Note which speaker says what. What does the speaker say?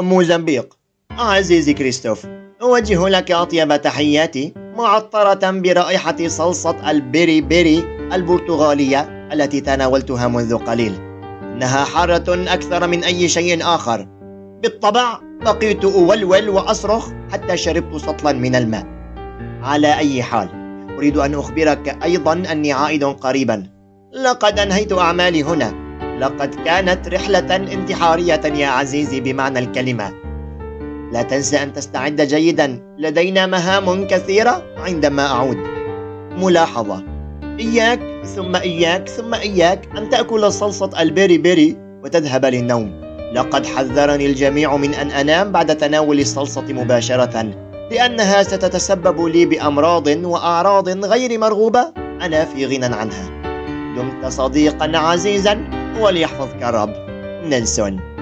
Speaker 1: موزمبيق. عزيزي كريستوف أوجه لك أطيب تحياتي معطرة برائحة صلصة البيري بيري البرتغالية التي تناولتها منذ قليل. إنها حارة أكثر من أي شيء آخر. بالطبع بقيت أولول وأصرخ حتى شربت سطلا من الماء. على أي حال أريد أن أخبرك أيضا أني عائد قريبا. لقد أنهيت أعمالي هنا. لقد كانت رحلة انتحارية يا عزيزي بمعنى الكلمة. لا تنسى أن تستعد جيدا. لدينا مهام كثيرة عندما أعود. ملاحظة. إياك ثم إياك ثم إياك أن تأكل صلصة البيري بيري وتذهب للنوم. لقد حذرني الجميع من أن أنام بعد تناول الصلصة مباشرة لأنها ستتسبب لي بأمراض وأعراض غير مرغوبة. أنا في غنى عنها. دمت صديقا عزيزا. وليحفظك الرب نيلسون